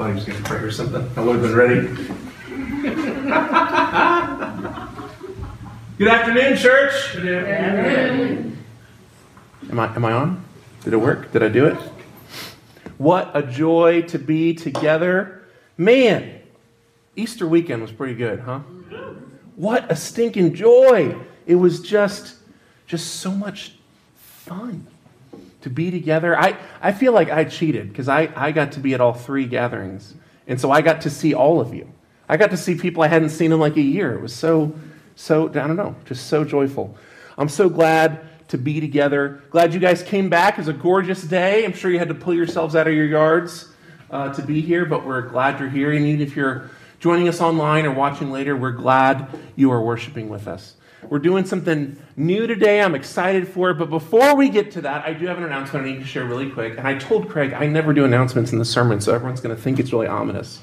thought he was going to pray or something. I would have been ready. Good afternoon, church. Good afternoon. Am I, am I on? Did it work? Did I do it? What a joy to be together. Man, Easter weekend was pretty good, huh? What a stinking joy. It was just just so much fun to be together. I, I feel like I cheated because I, I got to be at all three gatherings. And so I got to see all of you. I got to see people I hadn't seen in like a year. It was so, so, I don't know, just so joyful. I'm so glad to be together. Glad you guys came back. It's a gorgeous day. I'm sure you had to pull yourselves out of your yards uh, to be here, but we're glad you're here. And even if you're joining us online or watching later, we're glad you are worshiping with us. We're doing something new today. I'm excited for it. But before we get to that, I do have an announcement I need to share really quick. And I told Craig I never do announcements in the sermon, so everyone's going to think it's really ominous.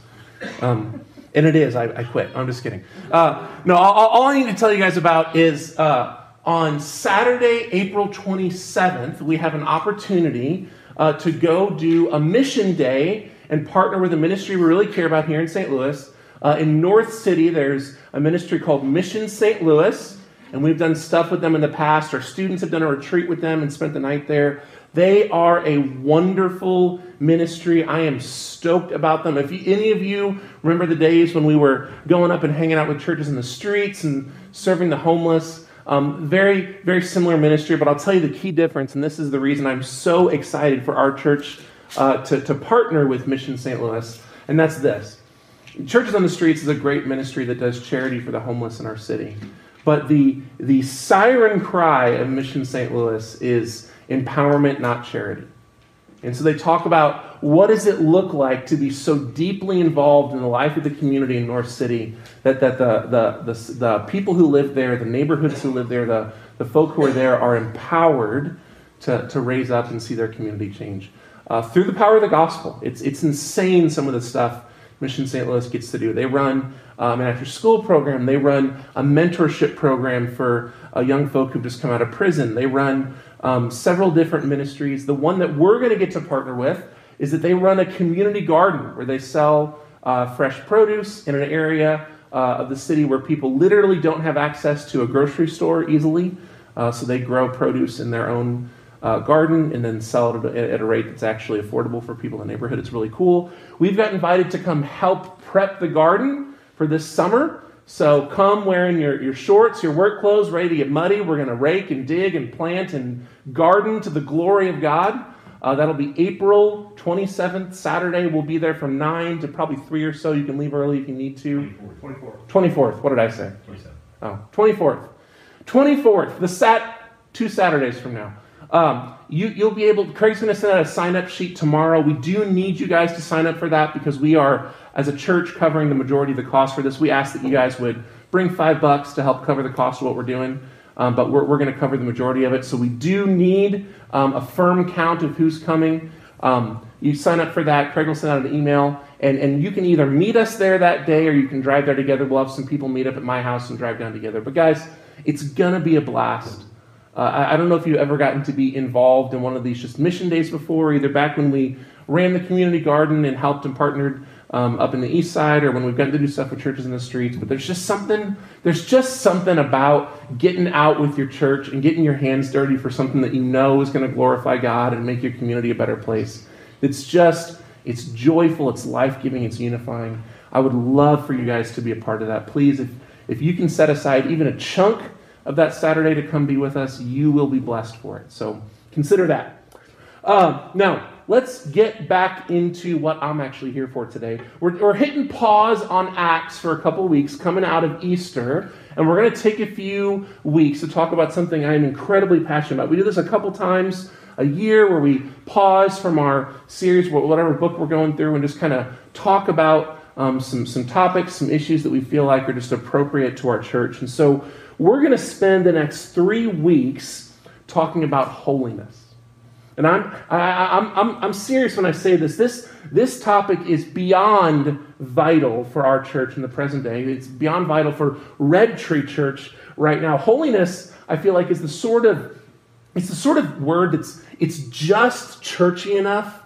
Um, and it is. I, I, quit. I'm just kidding. Uh, no, all, all, I need to tell you guys about is uh, on Saturday, April 27th, we have an opportunity uh, to go do a mission day and partner with a ministry we really care about here in St. Louis. Uh, in North City, there's a ministry called Mission St. Louis and we've done stuff with them in the past. Our students have done a retreat with them and spent the night there. They are a wonderful ministry. I am stoked about them. If any of you remember the days when we were going up and hanging out with churches in the streets and serving the homeless, um, very, very similar ministry. But I'll tell you the key difference, and this is the reason I'm so excited for our church uh, to, to partner with Mission St. Louis, and that's this. Churches on the Streets is a great ministry that does charity for the homeless in our city. But the, the siren cry of Mission St. Louis is empowerment, not charity. And so they talk about what does it look like to be so deeply involved in the life of the community in North City that, that the, the, the, the people who live there, the neighborhoods who live there, the, the folk who are there are empowered to, to raise up and see their community change. Uh, through the power of the gospel. It's, it's insane some of the stuff Mission St. Louis gets to do. They run um, an after school program, they run a mentorship program for uh, young folk who've just come out of prison. They run um, several different ministries. The one that we're going to get to partner with is that they run a community garden where they sell uh, fresh produce in an area uh, of the city where people literally don't have access to a grocery store easily. Uh, so they grow produce in their own uh, garden and then sell it at a rate that's actually affordable for people in the neighborhood. It's really cool. We've got invited to come help prep the garden for this summer. So come wearing your, your shorts, your work clothes, ready to get muddy. We're going to rake and dig and plant and garden to the glory of God. Uh, that'll be April 27th, Saturday. We'll be there from 9 to probably 3 or so. You can leave early if you need to. 24th. 24th. What did I say? 27th. Oh, 24th. 24th, the sat two Saturdays from now. Um, you, you'll be able, Craig's going to send out a sign up sheet tomorrow. We do need you guys to sign up for that because we are, as a church, covering the majority of the cost for this. We ask that you guys would bring five bucks to help cover the cost of what we're doing, um, but we're, we're going to cover the majority of it. So we do need um, a firm count of who's coming. Um, you sign up for that. Craig will send out an email, and, and you can either meet us there that day or you can drive there together. We'll have some people meet up at my house and drive down together. But guys, it's going to be a blast. Uh, I, I, don't know if you've ever gotten to be involved in one of these just mission days before, either back when we ran the community garden and helped and partnered um, up in the east side, or when we've gotten to do stuff with churches in the streets. But there's just something, there's just something about getting out with your church and getting your hands dirty for something that you know is going to glorify God and make your community a better place. It's just, it's joyful, it's life giving, it's unifying. I would love for you guys to be a part of that. Please, if, if you can set aside even a chunk of that Saturday to come be with us, you will be blessed for it. So consider that. Uh, now, let's get back into what I'm actually here for today. We're, we're hitting pause on Acts for a couple weeks coming out of Easter, and we're going to take a few weeks to talk about something I'm incredibly passionate about. We do this a couple times a year where we pause from our series, whatever book we're going through, and just kind of talk about um, some, some topics, some issues that we feel like are just appropriate to our church. And so we're going to spend the next three weeks talking about holiness. And I'm, I, am I'm, I'm serious when I say this. this. This topic is beyond vital for our church in the present day. It's beyond vital for Red Tree Church right now. Holiness, I feel like, is the sort of, it's the sort of word that's, it's just churchy enough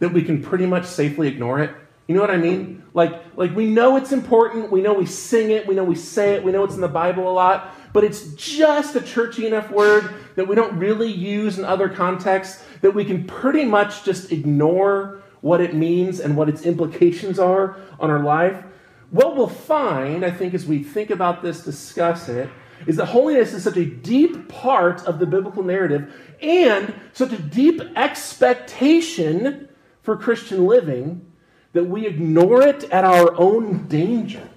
that we can pretty much safely ignore it. You know what I mean? Like, like we know it's important. We know we sing it. We know we say it. We know it's in the Bible a lot. But it's just a churchy enough word that we don't really use in other contexts that we can pretty much just ignore what it means and what its implications are on our life. What we'll find, I think, as we think about this, discuss it, is that holiness is such a deep part of the biblical narrative and such a deep expectation for Christian living that we ignore it at our own danger.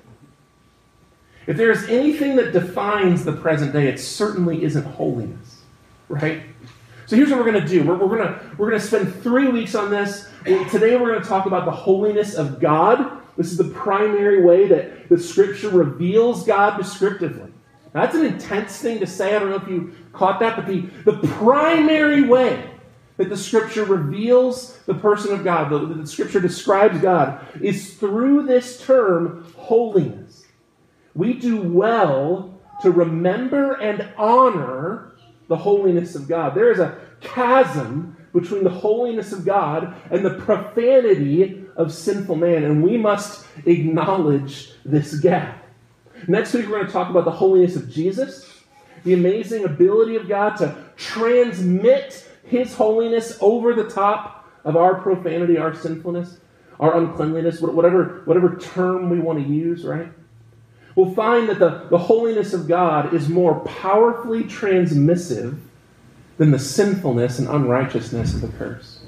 If there is anything that defines the present day, it certainly isn't holiness, right? So here's what we're going to do. We're, we're going to we're going to spend three weeks on this. Today we're going to talk about the holiness of God. This is the primary way that the Scripture reveals God descriptively. Now, that's an intense thing to say. I don't know if you caught that, but the, the primary way that the Scripture reveals the person of God, that the Scripture describes God, is through this term, holiness. We do well to remember and honor the holiness of God. There is a chasm between the holiness of God and the profanity of sinful man, and we must acknowledge this gap. Next week, we're going to talk about the holiness of Jesus, the amazing ability of God to transmit his holiness over the top of our profanity, our sinfulness, our uncleanliness, whatever, whatever term we want to use, right? we'll find that the, the holiness of God is more powerfully transmissive than the sinfulness and unrighteousness of the curse,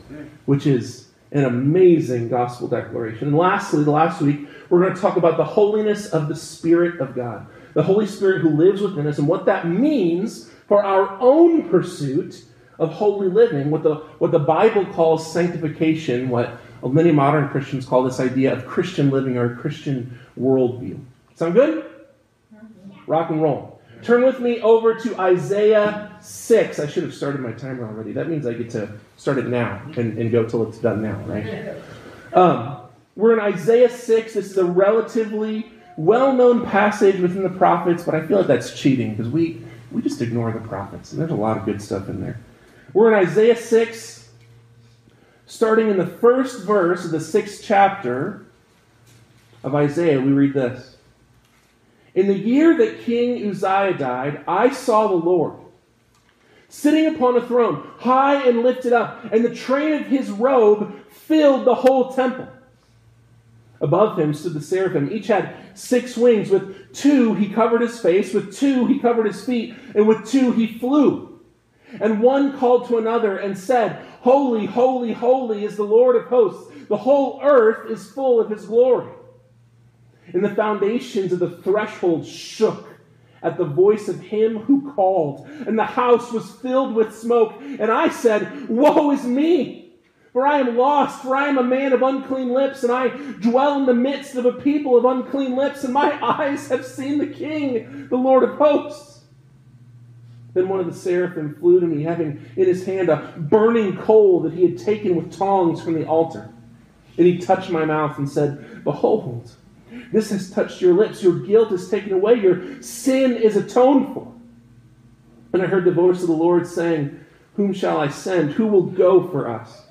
which is an amazing gospel declaration. And lastly, last week, we're going to talk about the holiness of the Spirit of God, the Holy Spirit who lives within us, and what that means for our own pursuit of holy living, what the, what the Bible calls sanctification, what many modern Christians call this idea of Christian living or Christian worldview. Sound good? Rock and roll. Turn with me over to Isaiah 6. I should have started my timer already. That means I get to start it now and, and go till it's done now, right? Um, we're in Isaiah 6. This is a relatively well known passage within the prophets, but I feel like that's cheating because we, we just ignore the prophets, and there's a lot of good stuff in there. We're in Isaiah 6, starting in the first verse of the sixth chapter of Isaiah. We read this. In the year that King Uzziah died, I saw the Lord sitting upon a throne, high and lifted up, and the train of his robe filled the whole temple. Above him stood the seraphim. Each had six wings. With two he covered his face, with two he covered his feet, and with two he flew. And one called to another and said, Holy, holy, holy is the Lord of hosts. The whole earth is full of his glory and the foundations of the threshold shook at the voice of him who called, and the house was filled with smoke. And I said, Woe is me! For I am lost, for I am a man of unclean lips, and I dwell in the midst of a people of unclean lips, and my eyes have seen the King, the Lord of hosts. Then one of the seraphim flew to me, having in his hand a burning coal that he had taken with tongs from the altar. And he touched my mouth and said, Behold, this has touched your lips. Your guilt is taken away. Your sin is atoned for. And I heard the voice of the Lord saying, Whom shall I send? Who will go for us?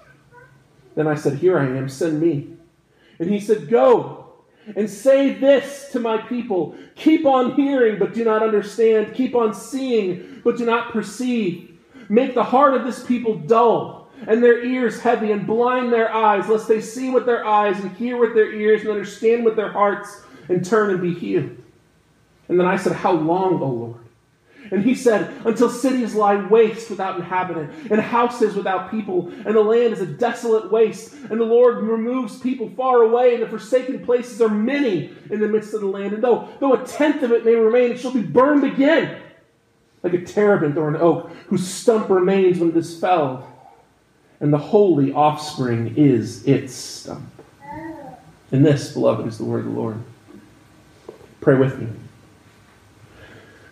Then I said, Here I am, send me. And he said, Go and say this to my people Keep on hearing, but do not understand. Keep on seeing, but do not perceive. Make the heart of this people dull and their ears heavy, and blind their eyes, lest they see with their eyes, and hear with their ears, and understand with their hearts, and turn and be healed. And then I said, How long, O Lord? And he said, Until cities lie waste without inhabitant, and houses without people, and the land is a desolate waste, and the Lord removes people far away, and the forsaken places are many in the midst of the land. And though, though a tenth of it may remain, it shall be burned again, like a terebinth or an oak, whose stump remains when it is felled and the holy offspring is its stump. And this, beloved, is the word of the Lord. Pray with me.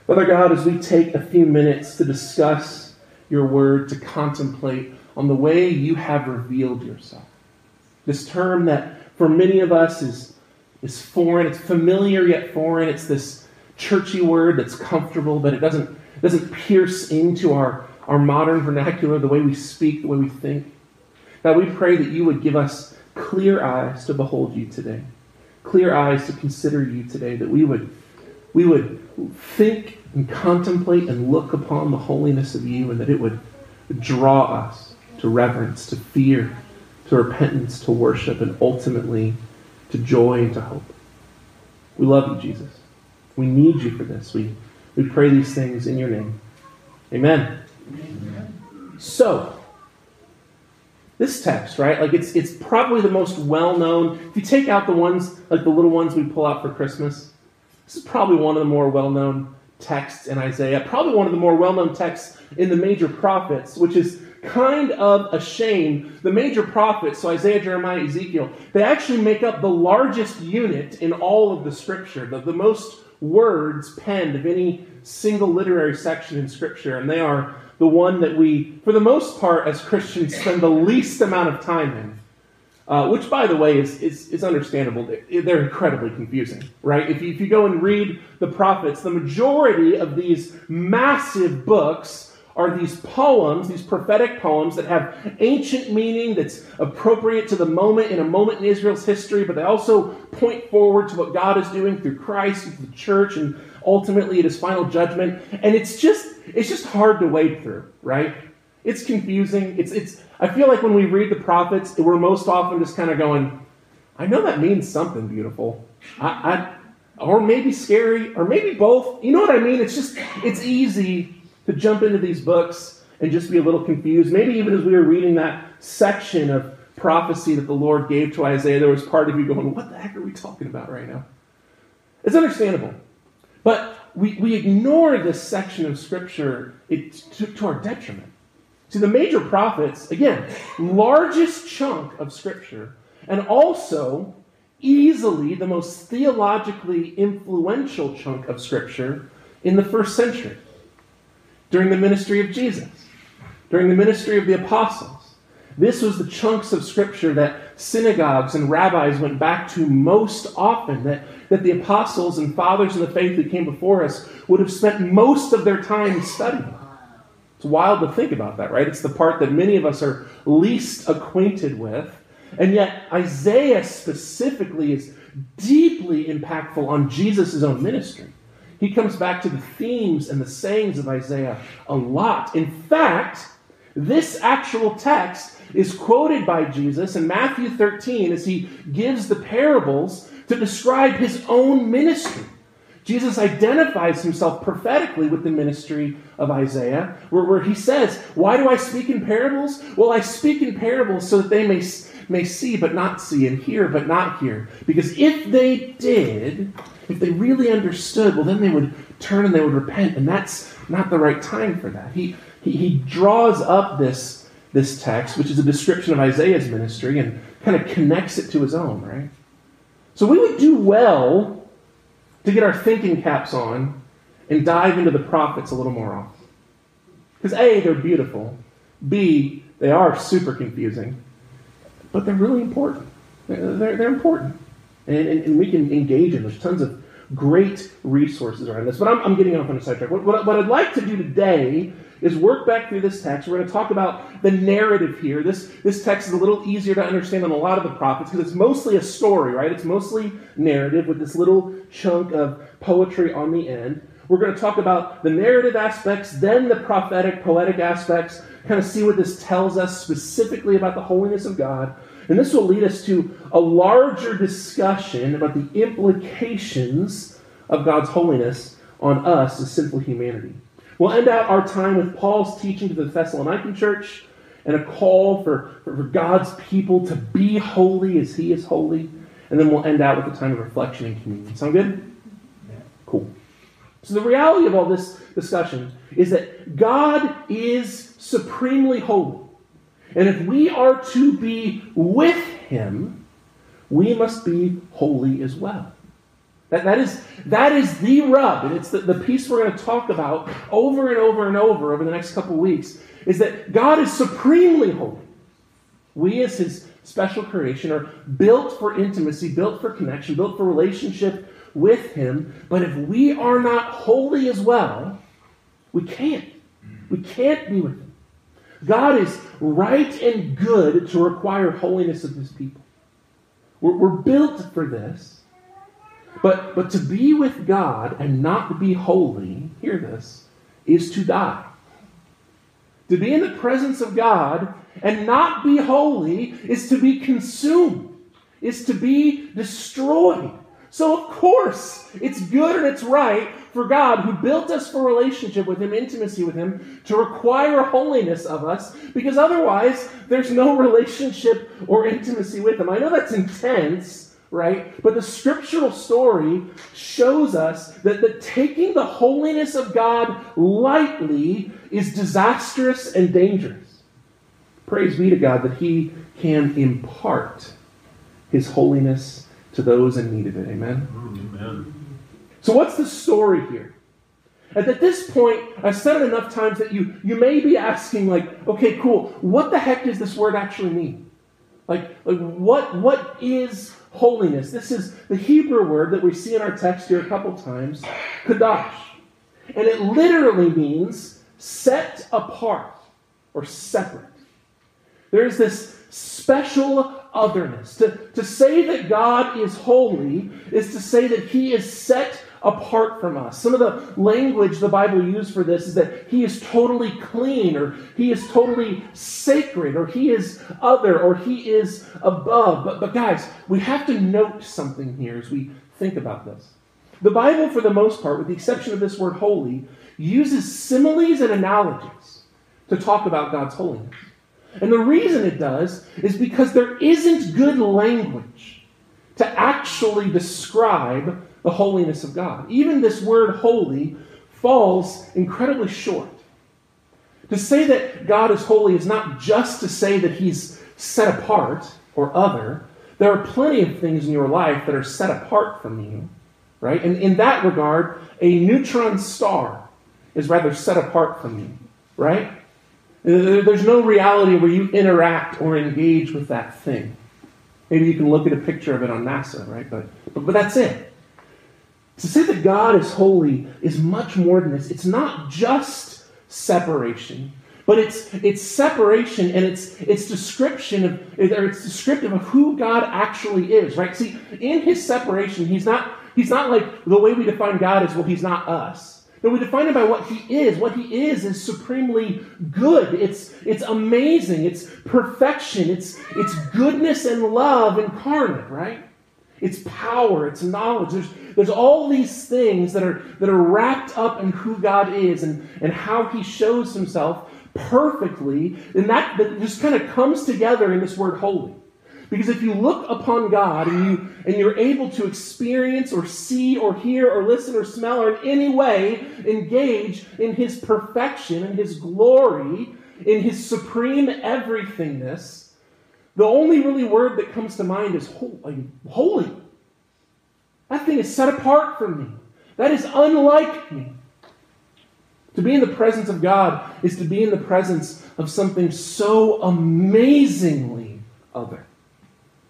Father God, as we take a few minutes to discuss your word, to contemplate on the way you have revealed yourself, this term that for many of us is, is foreign, it's familiar yet foreign, it's this churchy word that's comfortable, but it doesn't, doesn't pierce into our our modern vernacular, the way we speak, the way we think. God, we pray that you would give us clear eyes to behold you today, clear eyes to consider you today, that we would, we would think and contemplate and look upon the holiness of you, and that it would draw us to reverence, to fear, to repentance, to worship, and ultimately to joy and to hope. We love you, Jesus. We need you for this. We, we pray these things in your name. Amen. Amen. So, this text, right? Like it's it's probably the most well known. If you take out the ones like the little ones we pull out for Christmas, this is probably one of the more well known texts in Isaiah. Probably one of the more well known texts in the major prophets, which is kind of a shame. The major prophets, so Isaiah, Jeremiah, Ezekiel, they actually make up the largest unit in all of the Scripture, the, the most words penned of any single literary section in Scripture, and they are the one that we, for the most part, as Christians, spend the least amount of time in. Uh, which, by the way, is, is, is understandable. They're incredibly confusing, right? If you, if you go and read the prophets, the majority of these massive books are these poems, these prophetic poems that have ancient meaning that's appropriate to the moment in a moment in Israel's history, but they also point forward to what God is doing through Christ, through the church, and ultimately at his final judgment. And it's just it's just hard to wade through, right? It's confusing. It's it's I feel like when we read the prophets, we're most often just kind of going, I know that means something beautiful. I, I or maybe scary, or maybe both. You know what I mean? It's just it's easy to jump into these books and just be a little confused. Maybe even as we were reading that section of prophecy that the Lord gave to Isaiah, there was part of you going, What the heck are we talking about right now? It's understandable. But we, we ignore this section of Scripture to, to our detriment. See, the major prophets, again, largest chunk of Scripture, and also easily the most theologically influential chunk of Scripture in the first century during the ministry of Jesus, during the ministry of the apostles. This was the chunks of scripture that synagogues and rabbis went back to most often, that, that the apostles and fathers of the faith who came before us would have spent most of their time studying. It's wild to think about that, right? It's the part that many of us are least acquainted with. And yet, Isaiah specifically is deeply impactful on Jesus' own ministry. He comes back to the themes and the sayings of Isaiah a lot. In fact, this actual text is quoted by Jesus in Matthew 13 as he gives the parables to describe his own ministry. Jesus identifies himself prophetically with the ministry of Isaiah, where, where he says, Why do I speak in parables? Well, I speak in parables so that they may, may see but not see, and hear but not hear. Because if they did, if they really understood, well, then they would turn and they would repent, and that's not the right time for that. He, he, he draws up this, this text, which is a description of Isaiah's ministry, and kind of connects it to his own, right? So we would do well to get our thinking caps on and dive into the prophets a little more often. Because A, they're beautiful. B, they are super confusing. But they're really important. They're, they're important and, and, and we can engage in. There's tons of great resources around this. But I'm, I'm getting off on a sidetrack. What, what, what I'd like to do today is work back through this text. We're going to talk about the narrative here. This, this text is a little easier to understand than a lot of the prophets because it's mostly a story, right? It's mostly narrative with this little chunk of poetry on the end. We're going to talk about the narrative aspects, then the prophetic, poetic aspects, kind of see what this tells us specifically about the holiness of God. And this will lead us to a larger discussion about the implications of God's holiness on us as sinful humanity. We'll end out our time with Paul's teaching to the Thessalonican church and a call for, for, God's people to be holy as he is holy. And then we'll end out with a time of reflection and communion. Sound good? Yeah. Cool. So, the reality of all this discussion is that God is supremely holy. And if we are to be with him, we must be holy as well. That, that, is, that is the rub, and it's the, the piece we're going to talk about over and over and over over the next couple weeks, is that God is supremely holy. We, as his special creation, are built for intimacy, built for connection, built for relationship with him. But if we are not holy as well, we can't. We can't be with him. God is right and good to require holiness of his people. We're, we're built for this. But, but to be with God and not be holy, hear this, is to die. To be in the presence of God and not be holy is to be consumed, is to be destroyed. So, of course, it's good and it's right for God, who built us for relationship with Him, intimacy with Him, to require holiness of us, because otherwise there's no relationship or intimacy with Him. I know that's intense, right? But the scriptural story shows us that, that taking the holiness of God lightly is disastrous and dangerous. Praise be to God that He can impart His holiness to those in need of it. Amen? Amen. So, what's the story here? And at this point, I've said it enough times that you, you may be asking, like, okay, cool, what the heck does this word actually mean? Like, like what, what is holiness? This is the Hebrew word that we see in our text here a couple times, kadash. And it literally means set apart or separate. There's this special otherness. To, to say that God is holy is to say that he is set apart from us. Some of the language the Bible uses for this is that he is totally clean, or he is totally sacred, or he is other, or he is above. But, but guys, we have to note something here as we think about this. The Bible, for the most part, with the exception of this word holy, uses similes and analogies to talk about God's holiness. And the reason it does is because there isn't good language to actually describe the holiness of God. Even this word holy falls incredibly short. To say that God is holy is not just to say that he's set apart or other. There are plenty of things in your life that are set apart from you, right? And in that regard, a neutron star is rather set apart from you, right? There's no reality where you interact or engage with that thing. Maybe you can look at a picture of it on NASA, right? But, but, but that's it. To say that God is holy is much more than this. It's not just separation, but it's it's separation and it's it's description of or it's descriptive of who God actually is, right? See, in his separation, he's not he's not like the way we define God is well, he's not us. No, we define him by what he is. What he is is supremely good. It's it's amazing. It's perfection. It's it's goodness and love incarnate, right? It's power, it's knowledge. There's, there's all these things that are, that are wrapped up in who God is and, and how he shows himself perfectly. And that, that just kind of comes together in this word holy. Because if you look upon God and, you, and you're able to experience or see or hear or listen or smell or in any way engage in his perfection and his glory, in his supreme everythingness, the only really word that comes to mind is holy. That thing is set apart from me. That is unlike me. To be in the presence of God is to be in the presence of something so amazingly other.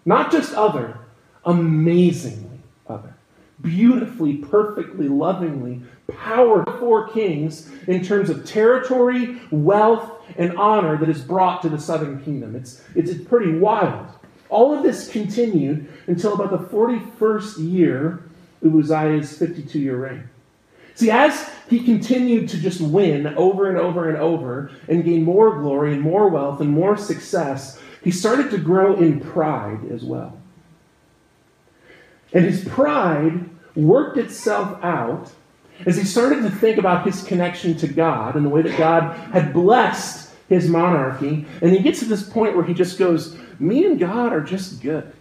Not just other, amazingly other. Beautifully, perfectly, lovingly, power for kings in terms of territory, wealth, and honor that is brought to the southern kingdom. It's, it's, pretty wild. All of this continued until about the 41st year of Uzziah's 52 year reign. See, as he continued to just win over and over and over and gain more glory and more wealth and more success, he started to grow in pride as well. And his pride worked itself out as he started to think about his connection to God and the way that God had blessed his monarchy, and he gets to this point where he just goes, Me and God are just good.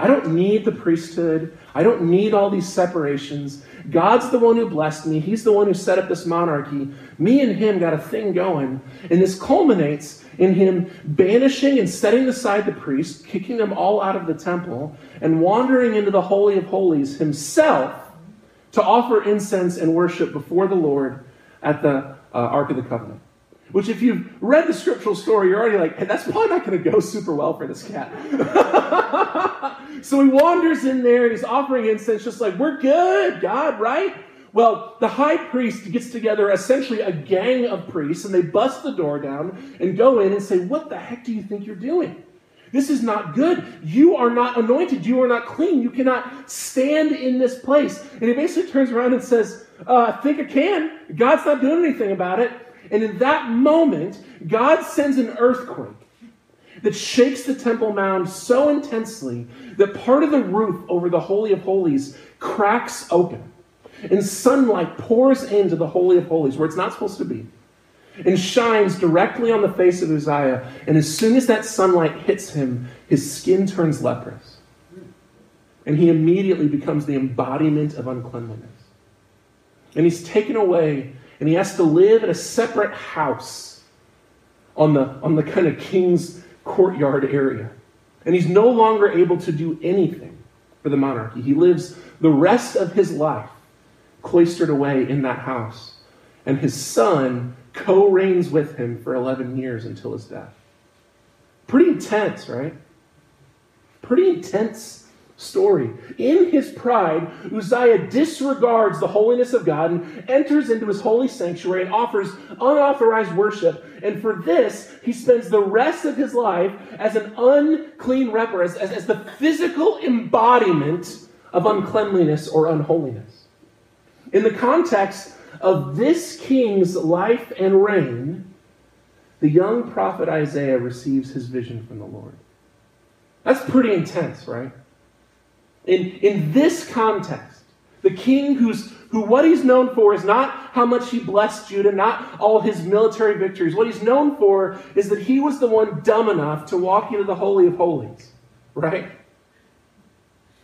I don't need the priesthood. I don't need all these separations. God's the one who blessed me. He's the one who set up this monarchy. Me and him got a thing going. And this culminates in him banishing and setting aside the priests, kicking them all out of the temple, and wandering into the Holy of Holies himself to offer incense and worship before the Lord at the uh, Ark of the Covenant. Which, if you've read the scriptural story, you're already like, hey, that's probably not going to go super well for this cat. so he wanders in there and he's offering incense, just like, we're good, God, right? Well, the high priest gets together essentially a gang of priests, and they bust the door down and go in and say, What the heck do you think you're doing? This is not good. You are not anointed. You are not clean. You cannot stand in this place. And he basically turns around and says, uh, I think I can. God's not doing anything about it. And in that moment, God sends an earthquake that shakes the Temple Mount so intensely that part of the roof over the Holy of Holies cracks open. And sunlight pours into the Holy of Holies where it's not supposed to be and shines directly on the face of Uzziah. And as soon as that sunlight hits him, his skin turns leprous. And he immediately becomes the embodiment of uncleanliness. And he's taken away, and he has to live in a separate house on the, on the kind of king's courtyard area. And he's no longer able to do anything for the monarchy. He lives the rest of his life cloistered away in that house. And his son co reigns with him for 11 years until his death. Pretty intense, right? Pretty intense story. In his pride, Uzziah disregards the holiness of God and enters into his holy sanctuary and offers unauthorized worship. And for this, he spends the rest of his life as an unclean leper, as, as, as the physical embodiment of uncleanliness or unholiness. In the context of this king's life and reign, the young prophet Isaiah receives his vision from the Lord. That's pretty intense, right? In, in this context, the king who's who what he's known for is not how much he blessed Judah, not all his military victories. What he's known for is that he was the one dumb enough to walk into the Holy of Holies, right?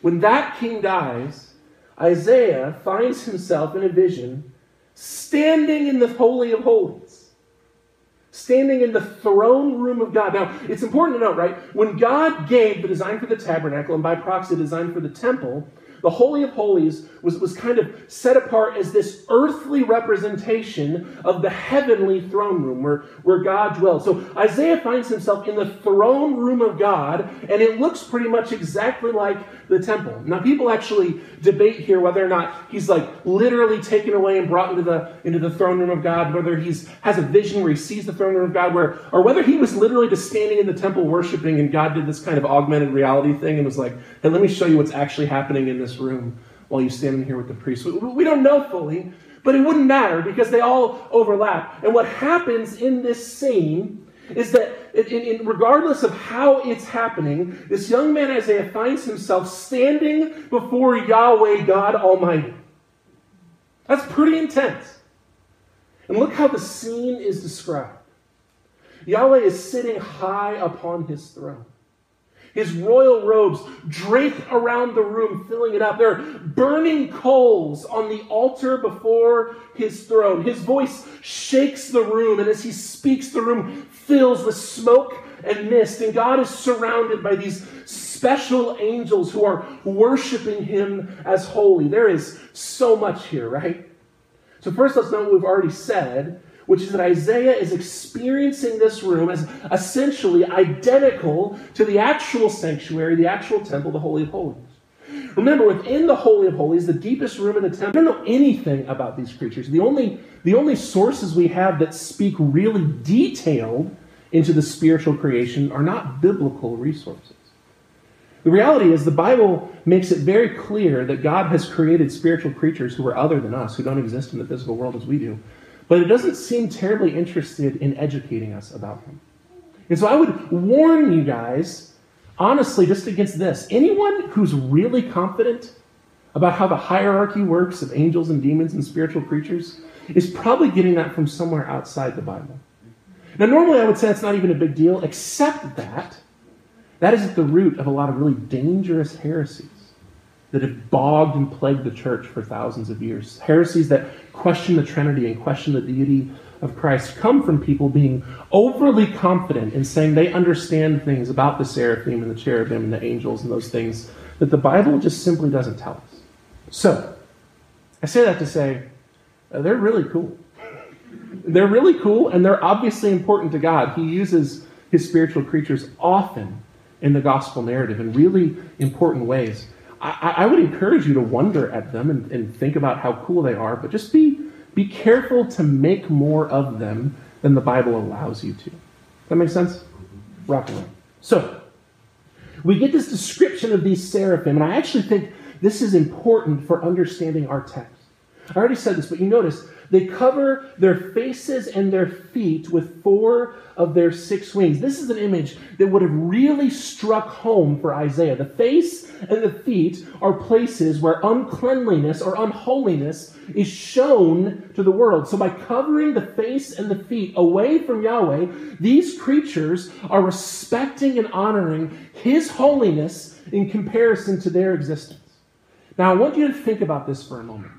When that king dies, Isaiah finds himself in a vision standing in the Holy of Holies, standing in the throne room of God. Now, it's important to note, right? When God gave the design for the tabernacle and by proxy the design for the temple, the Holy of Holies was, was kind of set apart as this earthly representation of the heavenly throne room where, where God dwells. So Isaiah finds himself in the throne room of God, and it looks pretty much exactly like the temple. Now, people actually debate here whether or not he's like literally taken away and brought into the into the throne room of God, whether he's has a vision where he sees the throne room of God, where or whether he was literally just standing in the temple worshiping, and God did this kind of augmented reality thing and was like, "Hey, let me show you what's actually happening in this room while you stand in here with the priest." We, we don't know fully, but it wouldn't matter because they all overlap. And what happens in this scene is that regardless of how it's happening, this young man Isaiah finds himself standing before Yahweh God Almighty. That's pretty intense. And look how the scene is described. Yahweh is sitting high upon his throne. His royal robes drape around the room, filling it up. There are burning coals on the altar before his throne. His voice shakes the room, and as he speaks, the room fills with smoke and mist. And God is surrounded by these special angels who are worshiping him as holy. There is so much here, right? So, first, let's know what we've already said which is that Isaiah is experiencing this room as essentially identical to the actual sanctuary, the actual temple, the Holy of Holies. Remember, within the Holy of Holies, the deepest room in the temple, we don't know anything about these creatures. The only, the only sources we have that speak really detailed into the spiritual creation are not biblical resources. The reality is, the Bible makes it very clear that God has created spiritual creatures who are other than us, who don't exist in the physical world as we do but it doesn't seem terribly interested in educating us about him. And so I would warn you guys, honestly, just against this. Anyone who's really confident about how the hierarchy works of angels and demons and spiritual creatures is probably getting that from somewhere outside the Bible. Now, normally I would say it's not even a big deal, except that that is at the root of a lot of really dangerous heresies that have bogged and plagued the church for thousands of years. Heresies that question the Trinity and question the deity of Christ come from people being overly confident in saying they understand things about the seraphim and the cherubim and the angels and those things that the Bible just simply doesn't tell us. So, I say that to say uh, they're really cool. They're really cool and they're obviously important to God. He uses his spiritual creatures often in the gospel narrative in really important ways. I, I would encourage you to wonder at them and, and think about how cool they are, but just be, be careful to make more of them than the Bible allows you to. That makes sense? Rock and roll. So, we get this description of these seraphim, and I actually think this is important for understanding our text. I already said this, but you notice they cover their faces and their feet with four of their six wings. This is an image that would have really struck home for Isaiah. The face and the feet are places where uncleanliness or unholiness is shown to the world. So by covering the face and the feet away from Yahweh, these creatures are respecting and honoring his holiness in comparison to their existence. Now, I want you to think about this for a moment.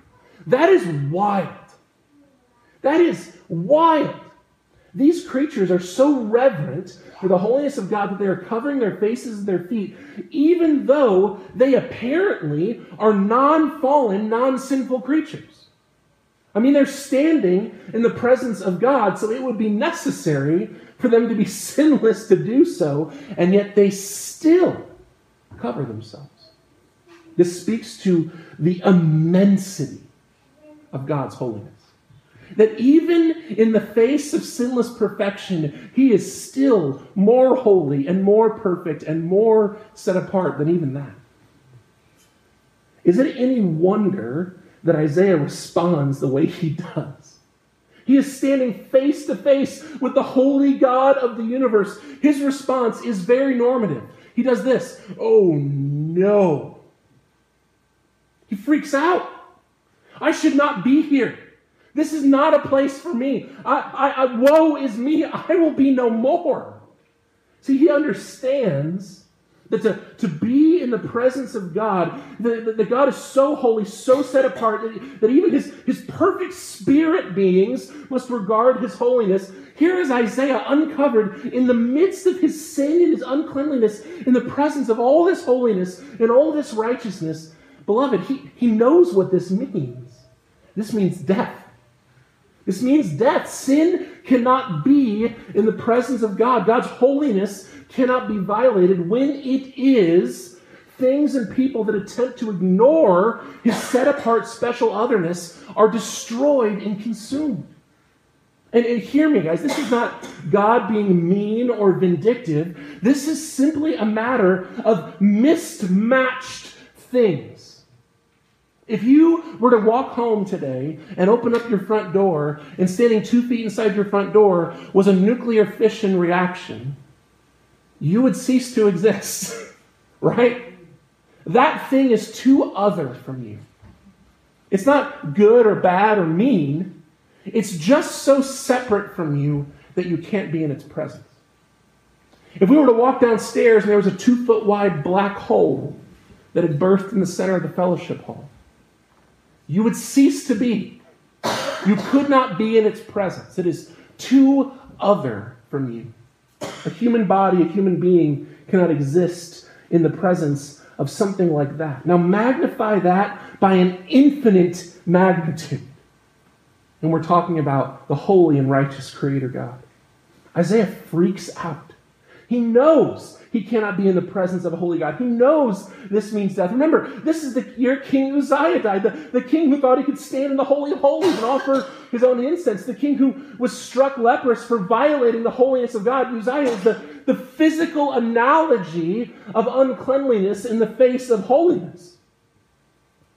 That is wild. That is wild. These creatures are so reverent for the holiness of God that they are covering their faces and their feet, even though they apparently are non fallen, non sinful creatures. I mean, they're standing in the presence of God, so it would be necessary for them to be sinless to do so, and yet they still cover themselves. This speaks to the immensity of God's holiness. That even in the face of sinless perfection, he is still more holy and more perfect and more set apart than even that. Is it any wonder that Isaiah responds the way he does? He is standing face to face with the holy God of the universe. His response is very normative. He does this Oh no. He freaks out. I should not be here. This is not a place for me. I, I, I, woe is me. I will be no more. See, he understands that to, to be in the presence of God, that, that God is so holy, so set apart, that, that even his, his perfect spirit beings must regard his holiness. Here is Isaiah uncovered in the midst of his sin and his uncleanliness, in the presence of all this holiness and all this righteousness. Beloved, he, he knows what this means. This means death. This means death. Sin cannot be in the presence of God. God's holiness cannot be violated when it is things and people that attempt to ignore his set apart special otherness are destroyed and consumed. And, and, hear me, guys, this is not God being mean or vindictive. This is simply a matter of mismatched things. If you were to walk home today and open up your front door, and standing two feet inside your front door was a nuclear fission reaction, you would cease to exist, right? That thing is too other from you. It's not good or bad or mean, it's just so separate from you that you can't be in its presence. If we were to walk downstairs and there was a two foot wide black hole that had burst in the center of the fellowship hall, you would cease to be. You could not be in its presence. It is too other from you. A human body, a human being cannot exist in the presence of something like that. Now, magnify that by an infinite magnitude. And we're talking about the holy and righteous Creator God. Isaiah freaks out. He knows he cannot be in the presence of a holy God. He knows this means death. Remember, this is the year King Uzziah died, the, the king who thought he could stand in the Holy of Holies and offer his own incense, the king who was struck leprous for violating the holiness of God. Uzziah is the, the physical analogy of uncleanliness in the face of holiness.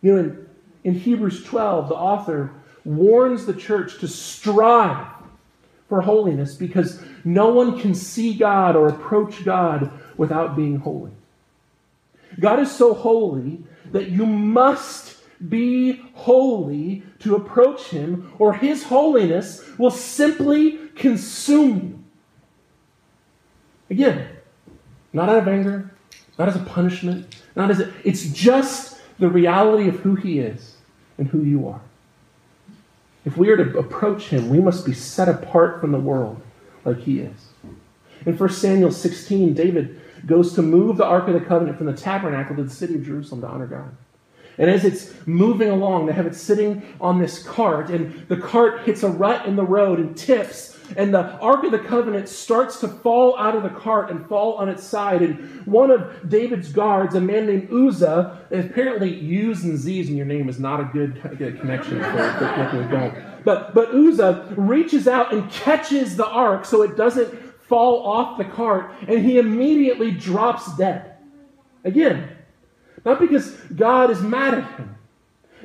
You know, in, in Hebrews 12, the author warns the church to strive for holiness because no one can see God or approach God without being holy. God is so holy that you must be holy to approach Him, or His holiness will simply consume you. Again, not out of anger, not as a punishment, not as a, it's just the reality of who He is and who you are. If we are to approach him, we must be set apart from the world like he is. In 1 Samuel 16, David goes to move the Ark of the Covenant from the tabernacle to the city of Jerusalem to honor God. And as it's moving along, they have it sitting on this cart, and the cart hits a rut in the road and tips, and the Ark of the Covenant starts to fall out of the cart and fall on its side. And one of David's guards, a man named Uzzah, apparently U's and Z's in your name is not a good, good connection for, connecting with God. But, but Uzzah reaches out and catches the Ark so it doesn't fall off the cart, and he immediately drops dead. Again, not because God is mad at him,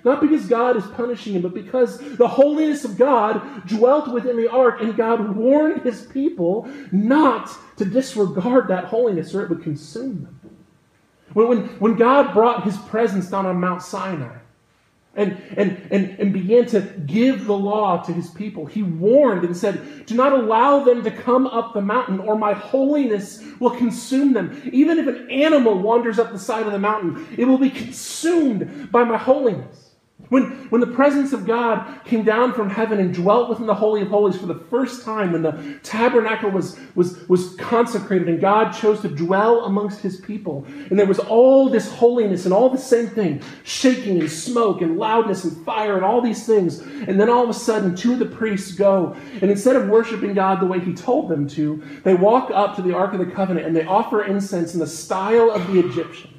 not because God is punishing him, but because the holiness of God dwelt within the ark, and God warned his people not to disregard that holiness or it would consume them. When, when, when God brought his presence down on Mount Sinai, and, and, and, and began to give the law to his people. He warned and said, Do not allow them to come up the mountain, or my holiness will consume them. Even if an animal wanders up the side of the mountain, it will be consumed by my holiness. When, when the presence of God came down from heaven and dwelt within the Holy of Holies for the first time, when the tabernacle was, was, was consecrated and God chose to dwell amongst his people, and there was all this holiness and all the same thing shaking and smoke and loudness and fire and all these things. And then all of a sudden, two of the priests go, and instead of worshiping God the way he told them to, they walk up to the Ark of the Covenant and they offer incense in the style of the Egyptians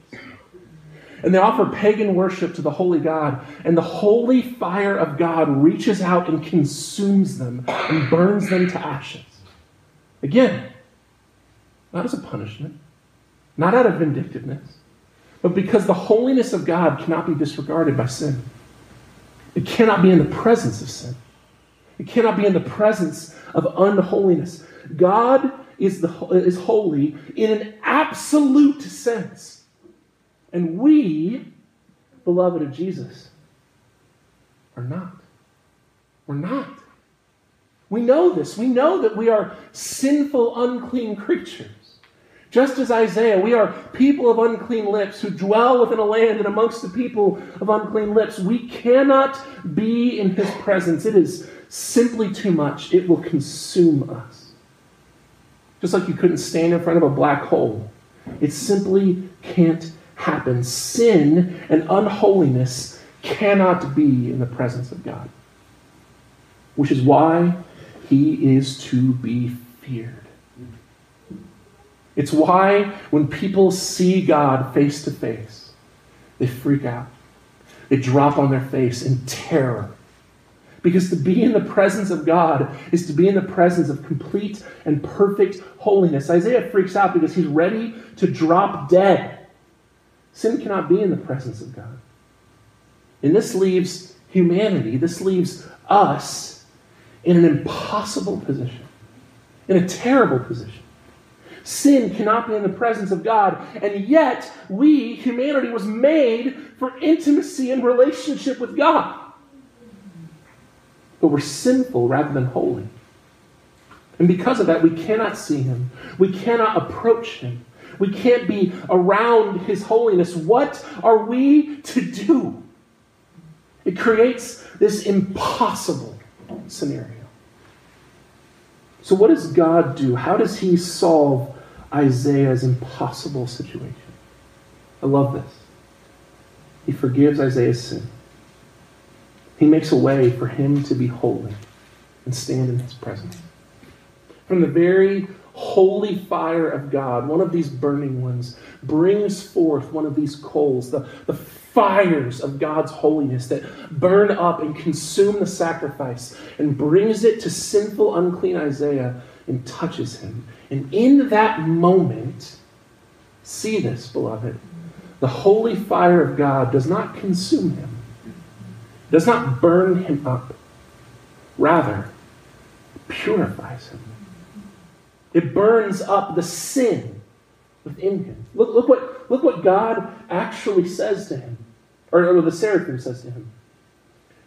and they offer pagan worship to the holy God. And the holy fire of God reaches out and consumes them and burns them to ashes. Again, not as a punishment, not out of vindictiveness, but because the holiness of God cannot be disregarded by sin. It cannot be in the presence of sin. It cannot be in the presence of unholiness. God is, the, is holy in an absolute sense. And we, beloved of Jesus, are not. We're not. We know this. We know that we are sinful, unclean creatures. Just as Isaiah, we are people of unclean lips who dwell within a land and amongst the people of unclean lips. We cannot be in his presence. It is simply too much. It will consume us. Just like you couldn't stand in front of a black hole, it simply can't happen. Sin and unholiness cannot be in the presence of God, which is why he is to be feared. It's why when people see God face to face, they freak out. They drop on their face in terror. Because to be in the presence of God is to be in the presence of complete and perfect holiness. Isaiah freaks out because he's ready to drop dead Sin cannot be in the presence of God. And this leaves humanity, this leaves us in an impossible position, in a terrible position. Sin cannot be in the presence of God, and yet we, humanity, was made for intimacy and relationship with God. But we're sinful rather than holy. And because of that, we cannot see Him. We cannot approach Him. We can't be around His holiness. What are we to do? It creates this impossible scenario. So, what does God do? How does He solve Isaiah's impossible situation? I love this. He forgives Isaiah's sin. He makes a way for him to be holy and stand in his presence. From the very holy fire of God, one of these burning ones, brings forth one of these coals, the, the fires of God's holiness that burn up and consume the sacrifice, and brings it to sinful, unclean Isaiah and touches him. And in that moment, see this, beloved, the holy fire of God does not consume him, does not burn him up, rather, purifies him. It burns up the sin within him. Look, look, what, look what God actually says to him, or, or the seraphim says to him.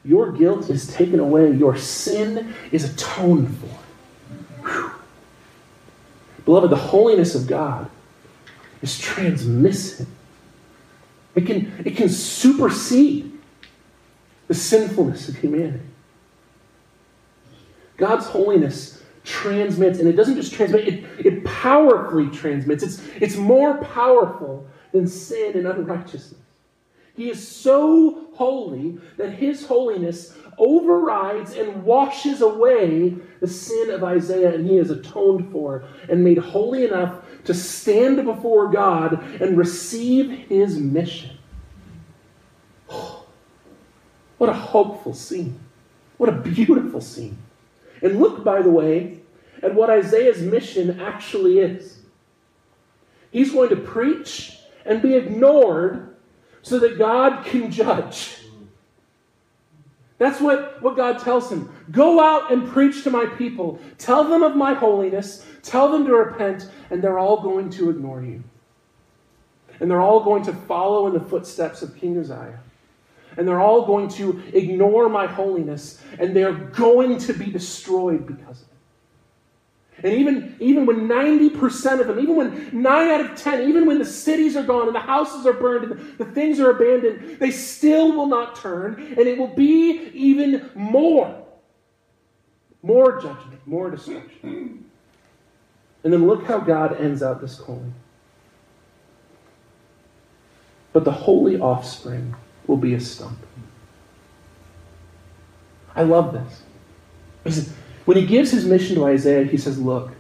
Your guilt is taken away, your sin is atoned for. Whew. Beloved, the holiness of God is transmissive. It can, it can supersede the sinfulness of humanity. God's holiness transmits, and it doesn't just transmit, it, it powerfully transmits. It's, it's more powerful than sin and unrighteousness. He is so holy that his holiness overrides and washes away the sin of Isaiah, and he is atoned for and made holy enough to stand before God and receive his mission. what a hopeful scene. What a beautiful scene. And look, by the way, at what Isaiah's mission actually is. He's going to preach and be ignored so that God can judge. That's what, what God tells him. Go out and preach to my people. Tell them of my holiness. Tell them to repent, and they're all going to ignore you. And they're all going to follow in the footsteps of King Uzziah. And they're all going to ignore my holiness, and they're going to be destroyed because of it. And even, even when 90% of them, even when 9 out of 10, even when the cities are gone and the houses are burned and the, things are abandoned, they still will not turn, and it will be even more. More judgment, more destruction. And then look how God ends out this calling. But the holy offspring will be a stump. I love this. When he gives his mission to Isaiah, he says, Look,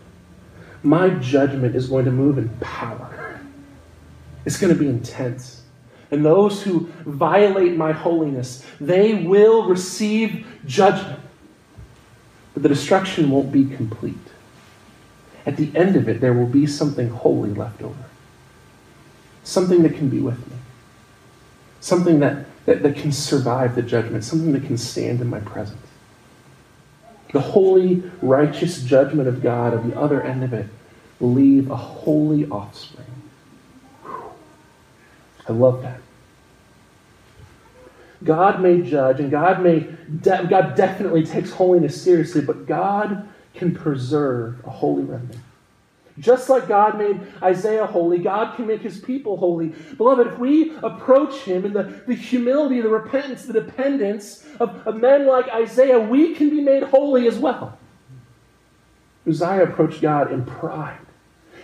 my judgment is going to move in power. It's going to be intense. And those who violate my holiness, they will receive judgment. But the destruction won't be complete. At the end of it, there will be something holy left over. Something that can be with me. Something that, that, that can survive the judgment. Something that can stand in my presence. The holy, righteous judgment of God at the other end of it will leave a holy offspring. I love that. God may judge, and God may de- God definitely takes holiness seriously, but God can preserve a holy remnant. Just like God made Isaiah holy, God can make his people holy. Beloved, if we approach him in the, the humility, the repentance, the dependence of, of men like Isaiah, we can be made holy as well. Uzziah approached God in pride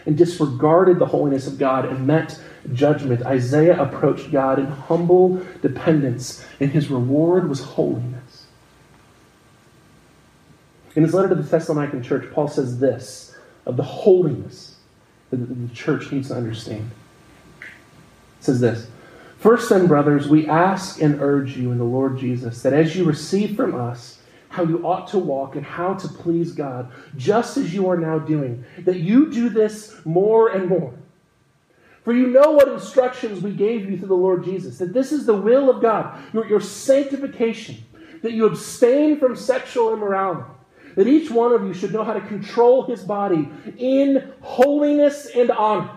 and disregarded the holiness of God and met judgment. Isaiah approached God in humble dependence, and his reward was holiness. In his letter to the Thessalonican church, Paul says this of the holiness that the church needs to understand. It says this First, then, brothers, we ask and urge you in the Lord Jesus that as you receive from us how you ought to walk and how to please God, just as you are now doing, that you do this more and more. For you know what instructions we gave you through the Lord Jesus, that this is the will of God, your, your sanctification, that you abstain from sexual immorality that each one of you should know how to control his body in holiness and honor.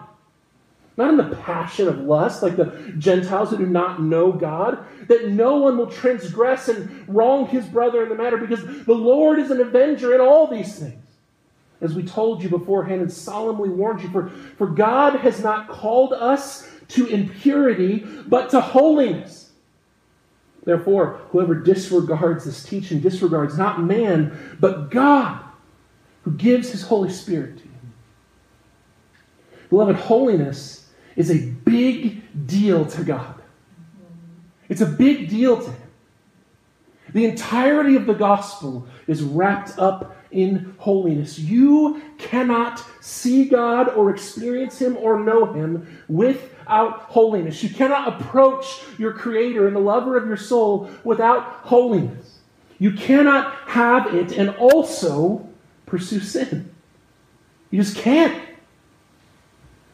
Not in the passion of lust, like the Gentiles who do not know God, that no one will transgress and wrong his brother in the matter, because the Lord is an avenger in all these things. As we told you beforehand and solemnly warned you, for, for God has not called us to impurity, but to holiness. Therefore, whoever disregards this teaching disregards not man, but God, who gives his Holy Spirit to you. Beloved, holiness is a big deal to God. It's a big deal to him. The entirety of the gospel is wrapped up in holiness. You cannot see God or experience Him or know Him without holiness. You cannot approach your Creator and the lover of your soul without holiness. You cannot have it and also pursue sin. You just can't.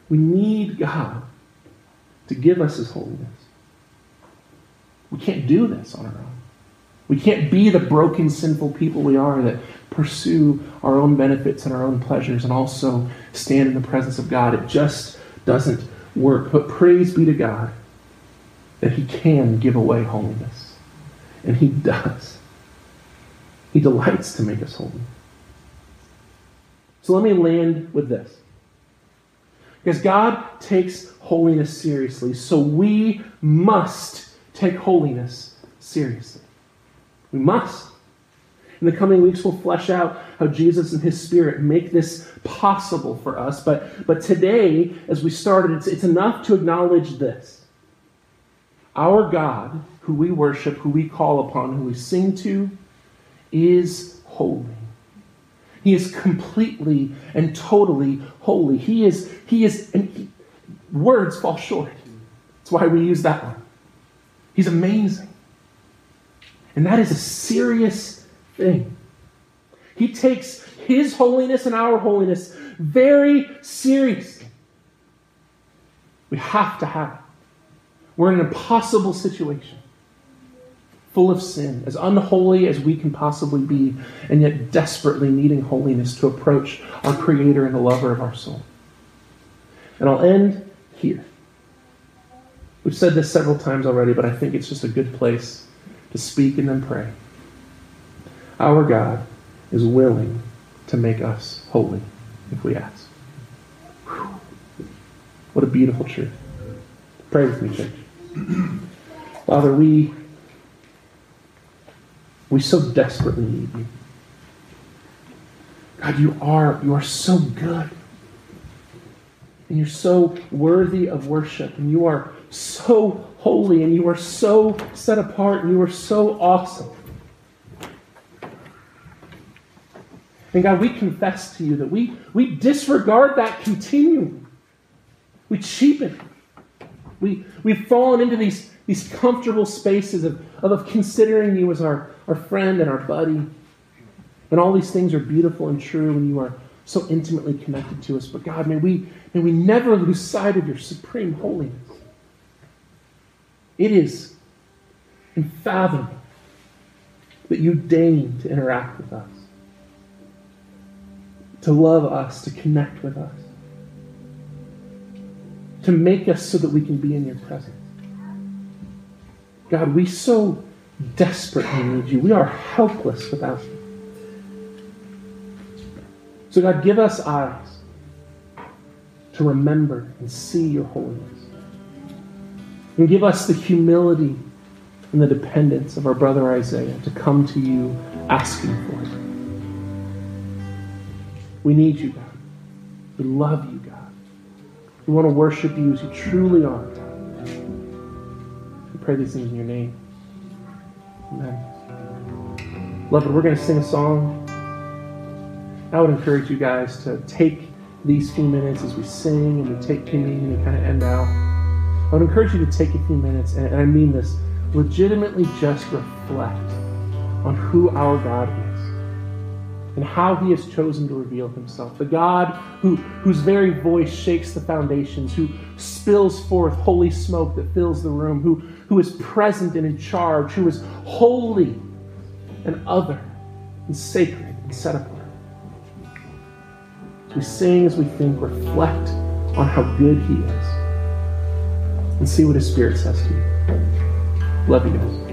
We need God to give us His holiness. We can't do this on our own. We can't be the broken, sinful people we are that pursue our own benefits and our own pleasures and also stand in the presence of God. It just doesn't work. But praise be to God that He can give away holiness. And He does. He delights to make us holy. So let me land with this. Because God takes holiness seriously, so we must take holiness seriously. We must. In the coming weeks, we'll flesh out how Jesus and His Spirit make this possible for us. But, but today, as we started, it's, it's enough to acknowledge this. Our God, who we worship, who we call upon, who we sing to, is holy. He is completely and totally holy. He is, he is, and he, words fall short. That's why we use that one. He's amazing. And that is a serious thing. He takes his holiness and our holiness very seriously. We have to have it. We're in an impossible situation, full of sin, as unholy as we can possibly be, and yet desperately needing holiness to approach our Creator and the lover of our soul. And I'll end here. We've said this several times already, but I think it's just a good place to speak and then pray. Our God is willing to make us holy if we ask. Whew. What a beautiful truth. Pray with me, church. Father, we we so desperately need you. God, you are you are so good. And you're so worthy of worship. And you are so holy. And you are so set apart. And you are so awesome. And God, we confess to you that we, we disregard that continuum. We cheapen We, we've fallen into these, these comfortable spaces of, of, considering you as our, our friend and our buddy. And all these things are beautiful and true, and you are so intimately connected to us. But God, may we, may we never lose sight of your supreme holiness. It is unfathomable that you deign to interact with us, to love us, to connect with us, to make us so that we can be in your presence. God, we so desperately need you. We are helpless without you. So, God, give us eyes to remember and see your holiness. And give us the humility and the dependence of our brother Isaiah to come to you asking for it. We need you, God. We love you, God. We want to worship you as you truly are, God. We pray these things in your name. Amen. Beloved, we're going to sing a song. I would encourage you guys to take these few minutes as we sing and we take communion and we kind of end out. I would encourage you to take a few minutes, and I mean this, legitimately just reflect on who our God is and how he has chosen to reveal himself. The God who, whose very voice shakes the foundations, who spills forth holy smoke that fills the room, who, who is present and in charge, who is holy and other and sacred and set apart we sing, as we think, reflect on how good He is, and see what His Spirit says to you. Love you guys.